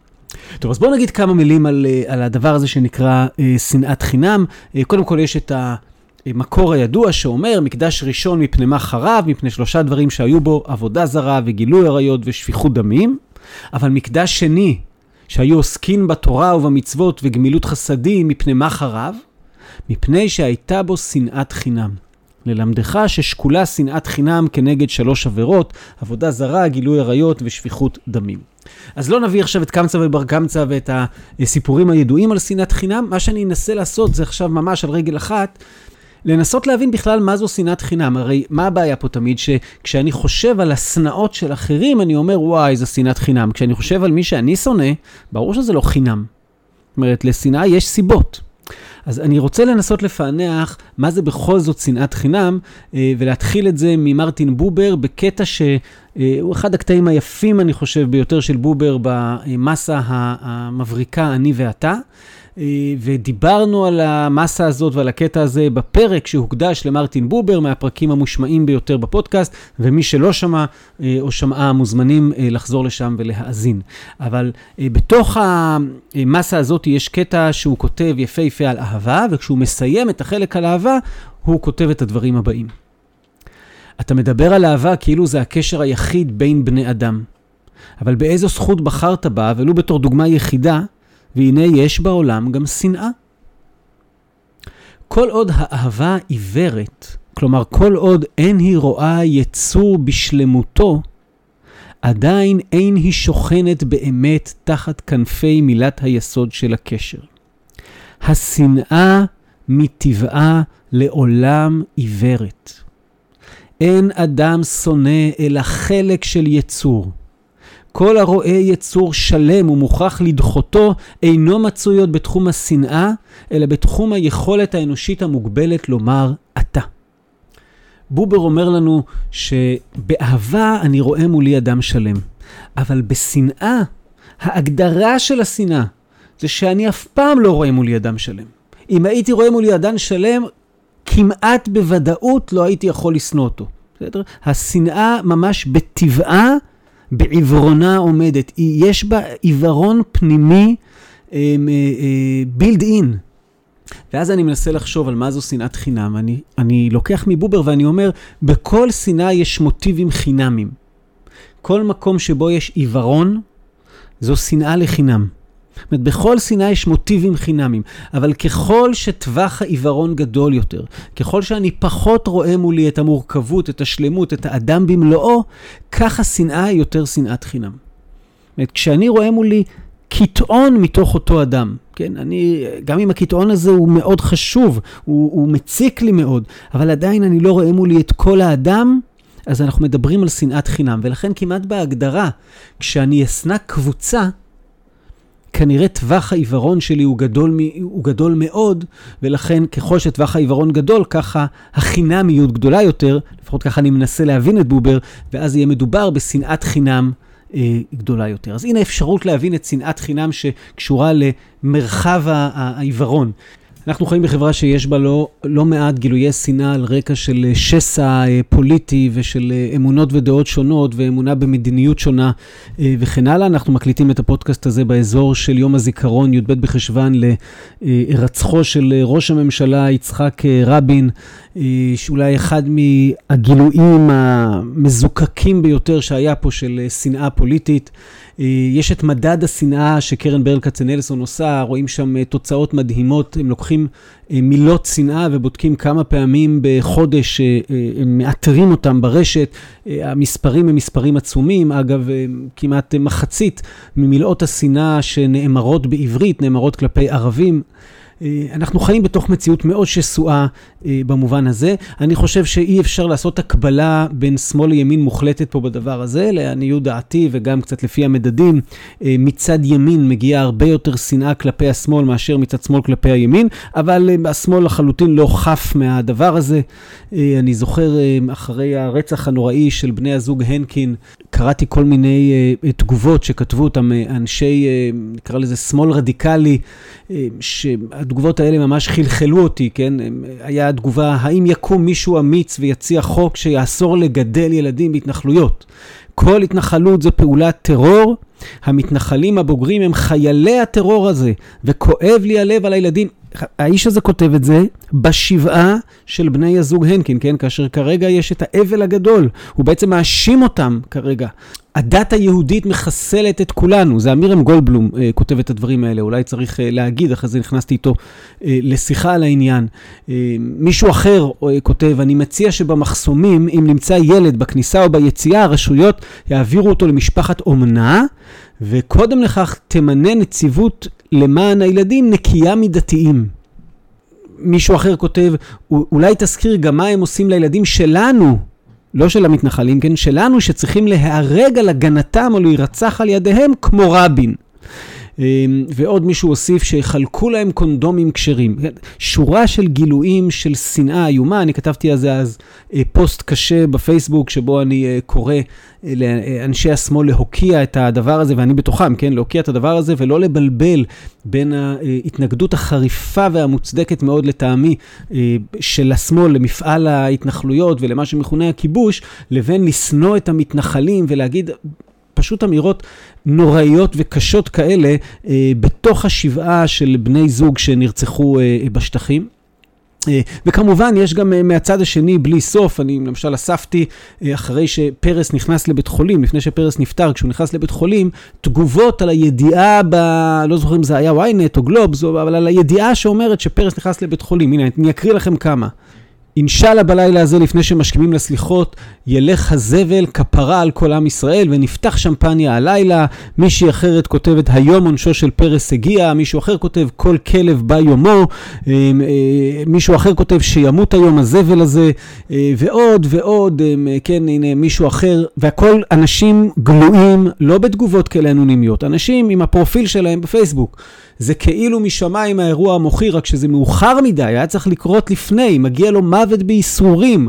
טוב, אז בואו נגיד כמה מילים על, על הדבר הזה שנקרא שנאת חינם. קודם כל יש את ה... מקור הידוע שאומר, מקדש ראשון מפני מה חרב, מפני שלושה דברים שהיו בו, עבודה זרה וגילוי עריות ושפיכות דמים, אבל מקדש שני, שהיו עוסקים בתורה ובמצוות וגמילות חסדים, מפני מה חרב? מפני שהייתה בו שנאת חינם. ללמדך ששקולה שנאת חינם כנגד שלוש עבירות, עבודה זרה, גילוי עריות ושפיכות דמים. אז לא נביא עכשיו את קמצא ובר קמצא ואת הסיפורים הידועים על שנאת חינם, מה שאני אנסה לעשות זה עכשיו ממש על רגל אחת, לנסות להבין בכלל מה זו שנאת חינם. הרי מה הבעיה פה תמיד? שכשאני חושב על השנאות של אחרים, אני אומר, וואי, זו שנאת חינם. כשאני חושב על מי שאני שונא, ברור שזה לא חינם. זאת אומרת, לשנאה יש סיבות. אז אני רוצה לנסות לפענח מה זה בכל זאת שנאת חינם, אה, ולהתחיל את זה ממרטין בובר בקטע שהוא אחד הקטעים היפים, אני חושב, ביותר של בובר במסה המבריקה אני ואתה. אה, ודיברנו על המסה הזאת ועל הקטע הזה בפרק שהוקדש למרטין בובר, מהפרקים המושמעים ביותר בפודקאסט, ומי שלא שמע אה, או שמעה מוזמנים אה, לחזור לשם ולהאזין. אבל בתוך המסה הזאת יש קטע שהוא כותב יפהפה על אהבה, וכשהוא מסיים את החלק על אהבה, הוא כותב את הדברים הבאים. אתה מדבר על אהבה כאילו זה הקשר היחיד בין בני אדם. אבל באיזו זכות בחרת בה, ולו בתור דוגמה יחידה, והנה יש בעולם גם שנאה. כל עוד האהבה עיוורת, כלומר כל עוד אין היא רואה יצור בשלמותו, עדיין אין היא שוכנת באמת תחת כנפי מילת היסוד של הקשר. השנאה מטבעה לעולם עיוורת. אין אדם שונא אלא חלק של יצור, כל הרואה יצור שלם ומוכרח לדחותו אינו מצוי עוד בתחום השנאה, אלא בתחום היכולת האנושית המוגבלת לומר אתה. בובר אומר לנו שבאהבה אני רואה מולי אדם שלם, אבל בשנאה, ההגדרה של השנאה זה שאני אף פעם לא רואה מולי אדם שלם. אם הייתי רואה מולי אדם שלם, כמעט בוודאות לא הייתי יכול לשנוא אותו. בסדר? השנאה ממש בטבעה בעיוורונה עומדת. יש בה עיוורון פנימי בילד אין. ואז אני מנסה לחשוב על מה זו שנאת חינם. אני, אני לוקח מבובר ואני אומר, בכל שנאה יש מוטיבים חינמים. כל מקום שבו יש עיוורון, זו שנאה לחינם. זאת אומרת, בכל שנאה יש מוטיבים חינמים, אבל ככל שטווח העיוורון גדול יותר, ככל שאני פחות רואה מולי את המורכבות, את השלמות, את האדם במלואו, כך השנאה היא יותר שנאת חינם. זאת אומרת, כשאני רואה מולי קיטעון מתוך אותו אדם, כן, אני, גם אם הקיטעון הזה הוא מאוד חשוב, הוא, הוא מציק לי מאוד, אבל עדיין אני לא רואה מולי את כל האדם, אז אנחנו מדברים על שנאת חינם, ולכן כמעט בהגדרה, כשאני אשנא קבוצה, כנראה טווח העיוורון שלי הוא גדול, הוא גדול מאוד, ולכן ככל שטווח העיוורון גדול, ככה החינמיות גדולה יותר, לפחות ככה אני מנסה להבין את בובר, ואז יהיה מדובר בשנאת חינם אה, גדולה יותר. אז הנה אפשרות להבין את שנאת חינם שקשורה למרחב העיוורון. אנחנו חיים בחברה שיש בה לא, לא מעט גילויי שנאה על רקע של אה, שסע אה, פוליטי ושל אה, אמונות ודעות שונות ואמונה במדיניות שונה וכן הלאה. אנחנו מקליטים את הפודקאסט הזה באזור של יום הזיכרון, י"ב בחשוון, להירצחו של ראש הממשלה יצחק רבין, שאולי אחד מהגילויים המזוקקים ביותר שהיה פה של שנאה פוליטית. אה, יש את מדד השנאה שקרן ברל כצנלסון עושה, רואים שם אה, תוצאות מדהימות, הם לוקחים אה, מילות שנאה ובודקים כמה פעמים בחודש הם מאתרים אותם ברשת. המספרים הם מספרים עצומים, אגב, כמעט מחצית ממילות השנאה שנאמרות בעברית, נאמרות כלפי ערבים. אה, אנחנו חיים בתוך מציאות מאוד שסועה אה, במובן הזה. אני חושב שאי אפשר לעשות הקבלה בין שמאל לימין מוחלטת פה בדבר הזה, לעניות דעתי וגם קצת לפי המדדים. אה, מצד ימין מגיעה הרבה יותר שנאה כלפי השמאל מאשר מצד שמאל כלפי הימין, אבל השמאל לחלוטין לא חף מהדבר הזה. אני זוכר אחרי הרצח הנוראי של בני הזוג הנקין, קראתי כל מיני תגובות שכתבו אותם אנשי, נקרא לזה שמאל רדיקלי, שהתגובות האלה ממש חלחלו אותי, כן? היה תגובה, האם יקום מישהו אמיץ ויציע חוק שיאסור לגדל ילדים בהתנחלויות? כל התנחלות זו פעולת טרור, המתנחלים הבוגרים הם חיילי הטרור הזה, וכואב לי הלב על הילדים. האיש הזה כותב את זה בשבעה של בני הזוג הנקין, כן? כאשר כרגע יש את האבל הגדול, הוא בעצם מאשים אותם כרגע הדת היהודית מחסלת את כולנו. זה אמירם גולדבלום אה, כותב את הדברים האלה, אולי צריך אה, להגיד, אחרי זה נכנסתי איתו אה, לשיחה על העניין. אה, מישהו אחר אה, כותב, אני מציע שבמחסומים, אם נמצא ילד בכניסה או ביציאה, הרשויות יעבירו אותו למשפחת אומנה, וקודם לכך תמנה נציבות למען הילדים נקייה מדתיים. מישהו אחר כותב, אולי תזכיר גם מה הם עושים לילדים שלנו, לא של המתנחלים, כן, שלנו, שצריכים להיהרג על הגנתם או להירצח על ידיהם כמו רבין. אמ, ועוד מישהו הוסיף שיחלקו להם קונדומים כשרים. שורה של גילויים של שנאה איומה, אני כתבתי על זה אז אה, פוסט קשה בפייסבוק, שבו אני אה, קורא אה, לאנשי השמאל להוקיע את הדבר הזה, ואני בתוכם, כן, להוקיע את הדבר הזה, ולא לבלבל בין ההתנגדות החריפה והמוצדקת מאוד לטעמי של השמאל למפעל ההתנחלויות ולמה שמכונה הכיבוש, לבין לשנוא את המתנחלים ולהגיד, פשוט אמירות נוראיות וקשות כאלה אה, בתוך השבעה של בני זוג שנרצחו אה, בשטחים. אה, וכמובן, יש גם מהצד השני, בלי סוף, אני למשל אספתי, אחרי שפרס נכנס לבית חולים, לפני שפרס נפטר, כשהוא נכנס לבית חולים, תגובות על הידיעה ב... לא זוכר אם זה היה ynet או גלובס, אבל על הידיעה שאומרת שפרס נכנס לבית חולים. הנה, אני אקריא לכם כמה. אינשאללה בלילה הזה, לפני שמשכימים לסליחות, ילך הזבל כפרה על כל עם ישראל, ונפתח שמפניה הלילה. מישהי אחרת כותבת, היום עונשו של פרס הגיע, מישהו אחר כותב, כל כלב בא יומו, אה, אה, מישהו אחר כותב, שימות היום הזבל הזה, אה, ועוד ועוד, כן, הנה מישהו אחר, והכל אנשים גלויים, לא בתגובות כאלה אנונימיות, אנשים עם הפרופיל שלהם בפייסבוק. זה כאילו משמיים האירוע המוחי, רק שזה מאוחר מדי, היה צריך לקרות לפני, מגיע לו מוות בייסורים.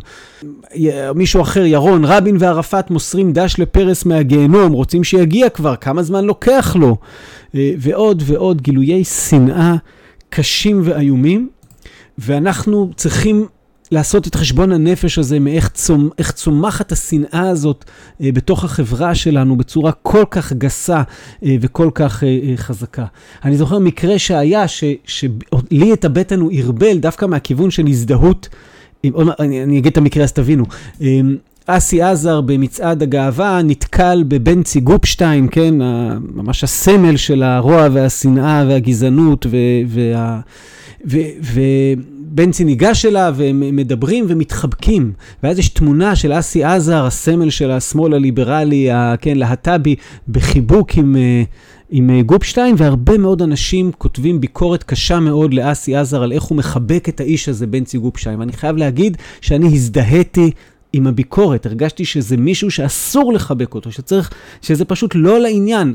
מישהו אחר, ירון, רבין וערפאת מוסרים דש לפרס מהגיהנום, רוצים שיגיע כבר, כמה זמן לוקח לו? אה, ועוד ועוד גילויי שנאה קשים ואיומים, ואנחנו צריכים לעשות את חשבון הנפש הזה מאיך צומ, צומחת השנאה הזאת אה, בתוך החברה שלנו בצורה כל כך גסה אה, וכל כך אה, אה, חזקה. אני זוכר מקרה שהיה, ש, שלי את הבטן הוא ערבל דווקא מהכיוון של הזדהות. עם, אני, אני אגיד את המקרה אז תבינו. אה, אסי עזר במצעד הגאווה נתקל בבנצי גופשטיין, כן, ממש הסמל של הרוע והשנאה והגזענות וה... ובנצי ניגש אליו, והם מדברים ומתחבקים. ואז יש תמונה של אסי עזר, הסמל של השמאל הליברלי, כן, להט"בי, בחיבוק עם... אה, עם אה, גופשטיין, והרבה מאוד אנשים כותבים ביקורת קשה מאוד לאסי עזר על איך הוא מחבק את האיש הזה, בנצי גופשטיין. ואני חייב להגיד שאני הזדהיתי עם הביקורת, הרגשתי שזה מישהו שאסור לחבק אותו, שצריך, שזה פשוט לא לעניין,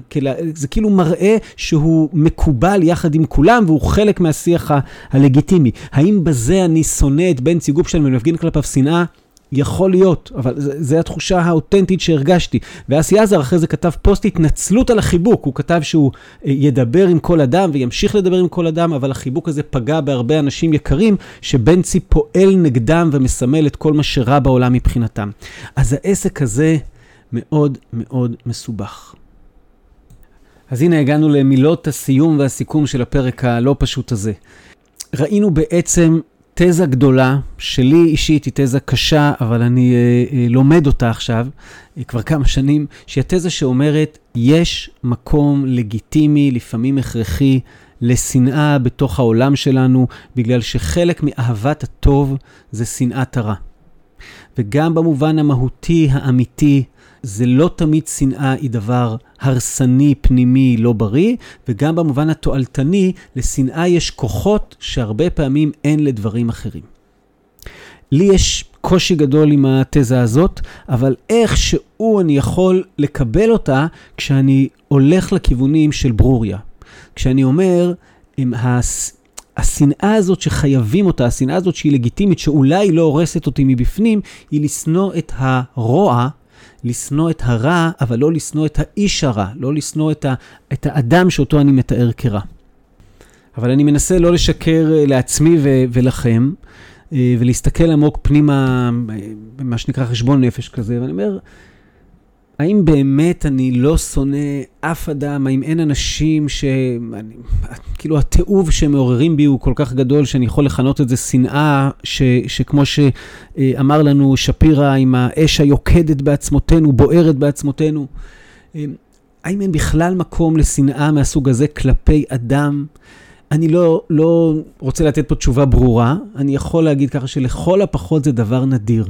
זה כאילו מראה שהוא מקובל יחד עם כולם והוא חלק מהשיח הלגיטימי. האם בזה אני שונא את בנצי גופשטיין ומפגין כלפיו שנאה? יכול להיות, אבל זו התחושה האותנטית שהרגשתי. ואסי עזר אחרי זה כתב פוסט התנצלות על החיבוק. הוא כתב שהוא אה, ידבר עם כל אדם וימשיך לדבר עם כל אדם, אבל החיבוק הזה פגע בהרבה אנשים יקרים, שבנצי פועל נגדם ומסמל את כל מה שרע בעולם מבחינתם. אז העסק הזה מאוד מאוד מסובך. אז הנה הגענו למילות הסיום והסיכום של הפרק הלא פשוט הזה. ראינו בעצם תזה גדולה, שלי אישית היא תזה קשה, אבל אני אה, אה, לומד אותה עכשיו, אה, כבר כמה שנים, שהיא התזה שאומרת, יש מקום לגיטימי, לפעמים הכרחי, לשנאה בתוך העולם שלנו, בגלל שחלק מאהבת הטוב זה שנאת הרע. וגם במובן המהותי, האמיתי, זה לא תמיד שנאה היא דבר הרסני, פנימי, לא בריא, וגם במובן התועלתני, לשנאה יש כוחות שהרבה פעמים אין לדברים אחרים. לי יש קושי גדול עם התזה הזאת, אבל איכשהו אני יכול לקבל אותה כשאני הולך לכיוונים של ברוריה. כשאני אומר, הס... השנאה הזאת שחייבים אותה, השנאה הזאת שהיא לגיטימית, שאולי לא הורסת אותי מבפנים, היא לשנוא את הרוע לשנוא את הרע, אבל לא לשנוא את האיש הרע, לא לשנוא את, ה, את האדם שאותו אני מתאר כרע. אבל אני מנסה לא לשקר אה, לעצמי ו- ולכם, אה, ולהסתכל עמוק פנימה, במה שנקרא חשבון נפש כזה, ואני אומר, האם באמת אני לא שונא אף אדם? האם אין אנשים ש... אני... כאילו התיעוב שהם מעוררים בי הוא כל כך גדול שאני יכול לכנות את זה שנאה, ש... שכמו שאמר לנו שפירא עם האש היוקדת בעצמותינו, בוערת בעצמותינו. האם אין בכלל מקום לשנאה מהסוג הזה כלפי אדם? אני לא, לא רוצה לתת פה תשובה ברורה, אני יכול להגיד ככה שלכל הפחות זה דבר נדיר.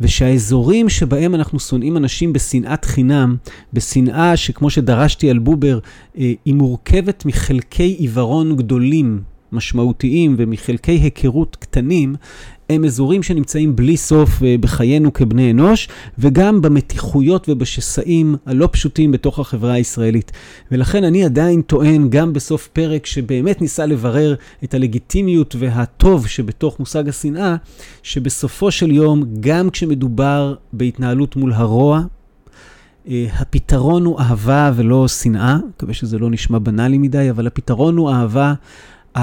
ושהאזורים שבהם אנחנו שונאים אנשים בשנאת חינם, בשנאה שכמו שדרשתי על בובר, אה, היא מורכבת מחלקי עיוורון גדולים, משמעותיים ומחלקי היכרות קטנים, הם אזורים שנמצאים בלי סוף אה, בחיינו כבני אנוש, וגם במתיחויות ובשסעים הלא פשוטים בתוך החברה הישראלית. ולכן אני עדיין טוען, גם בסוף פרק שבאמת ניסה לברר את הלגיטימיות והטוב שבתוך מושג השנאה, שבסופו של יום, גם כשמדובר בהתנהלות מול הרוע, אה, הפתרון הוא אהבה ולא שנאה, מקווה שזה לא נשמע בנאלי מדי, אבל הפתרון הוא אהבה.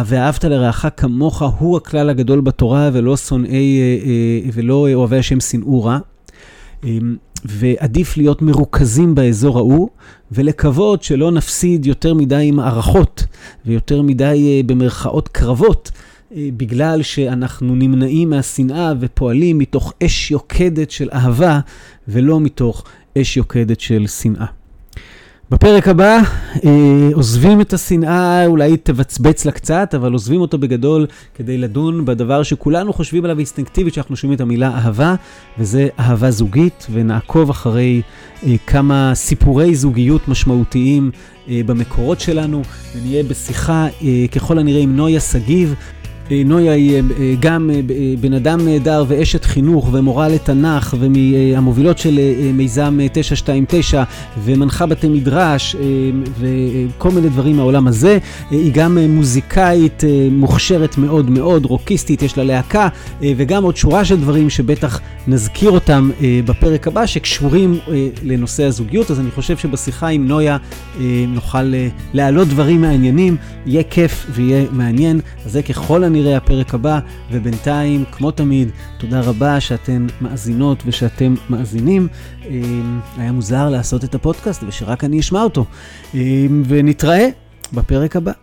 ואהבת לרעך כמוך הוא הכלל הגדול בתורה, ולא שונאי, אה, אה, ולא אוהבי השם שנאו רע. אמ, ועדיף להיות מרוכזים באזור ההוא, ולקוות שלא נפסיד יותר מדי מערכות, ויותר מדי אה, במרכאות קרבות, בגלל שאנחנו נמנעים מהשנאה ופועלים מתוך אש יוקדת של אהבה, ולא מתוך אש יוקדת של שנאה. בפרק הבא אה, עוזבים את השנאה, אולי תבצבץ לה קצת, אבל עוזבים אותו בגדול כדי לדון בדבר שכולנו חושבים עליו אינסטינקטיבית, שאנחנו שומעים את המילה אהבה, וזה אהבה זוגית, ונעקוב אחרי אה, כמה סיפורי זוגיות משמעותיים אה, במקורות שלנו, ונהיה בשיחה אה, ככל הנראה עם נויה שגיב. נויה היא אה, גם אה, אה, בן אדם נהדר ואשת חינוך ומורה לתנ"ך ומהמובילות של מיזם 929 ומנחה בתי מדרש וכל מיני דברים מהעולם הזה. היא גם מוזיקאית מוכשרת מאוד מאוד, רוקיסטית, יש לה להקה וגם עוד שורה של דברים שבטח נזכיר אותם בפרק הבא שקשורים לנושא הזוגיות. אז אני חושב שבשיחה עם נויה נוכל להעלות דברים מעניינים, יהיה כיף ויהיה מעניין. אז זה ככל הנראה הפרק הבא, ובינתיים, כמו תמיד, תודה רבה שאתן מאזינות ושאתם מאזינים. אמ, היה מוזר לעשות את הפודקאסט ושרק אני אשמע אותו. אמ, ונתראה בפרק הבא.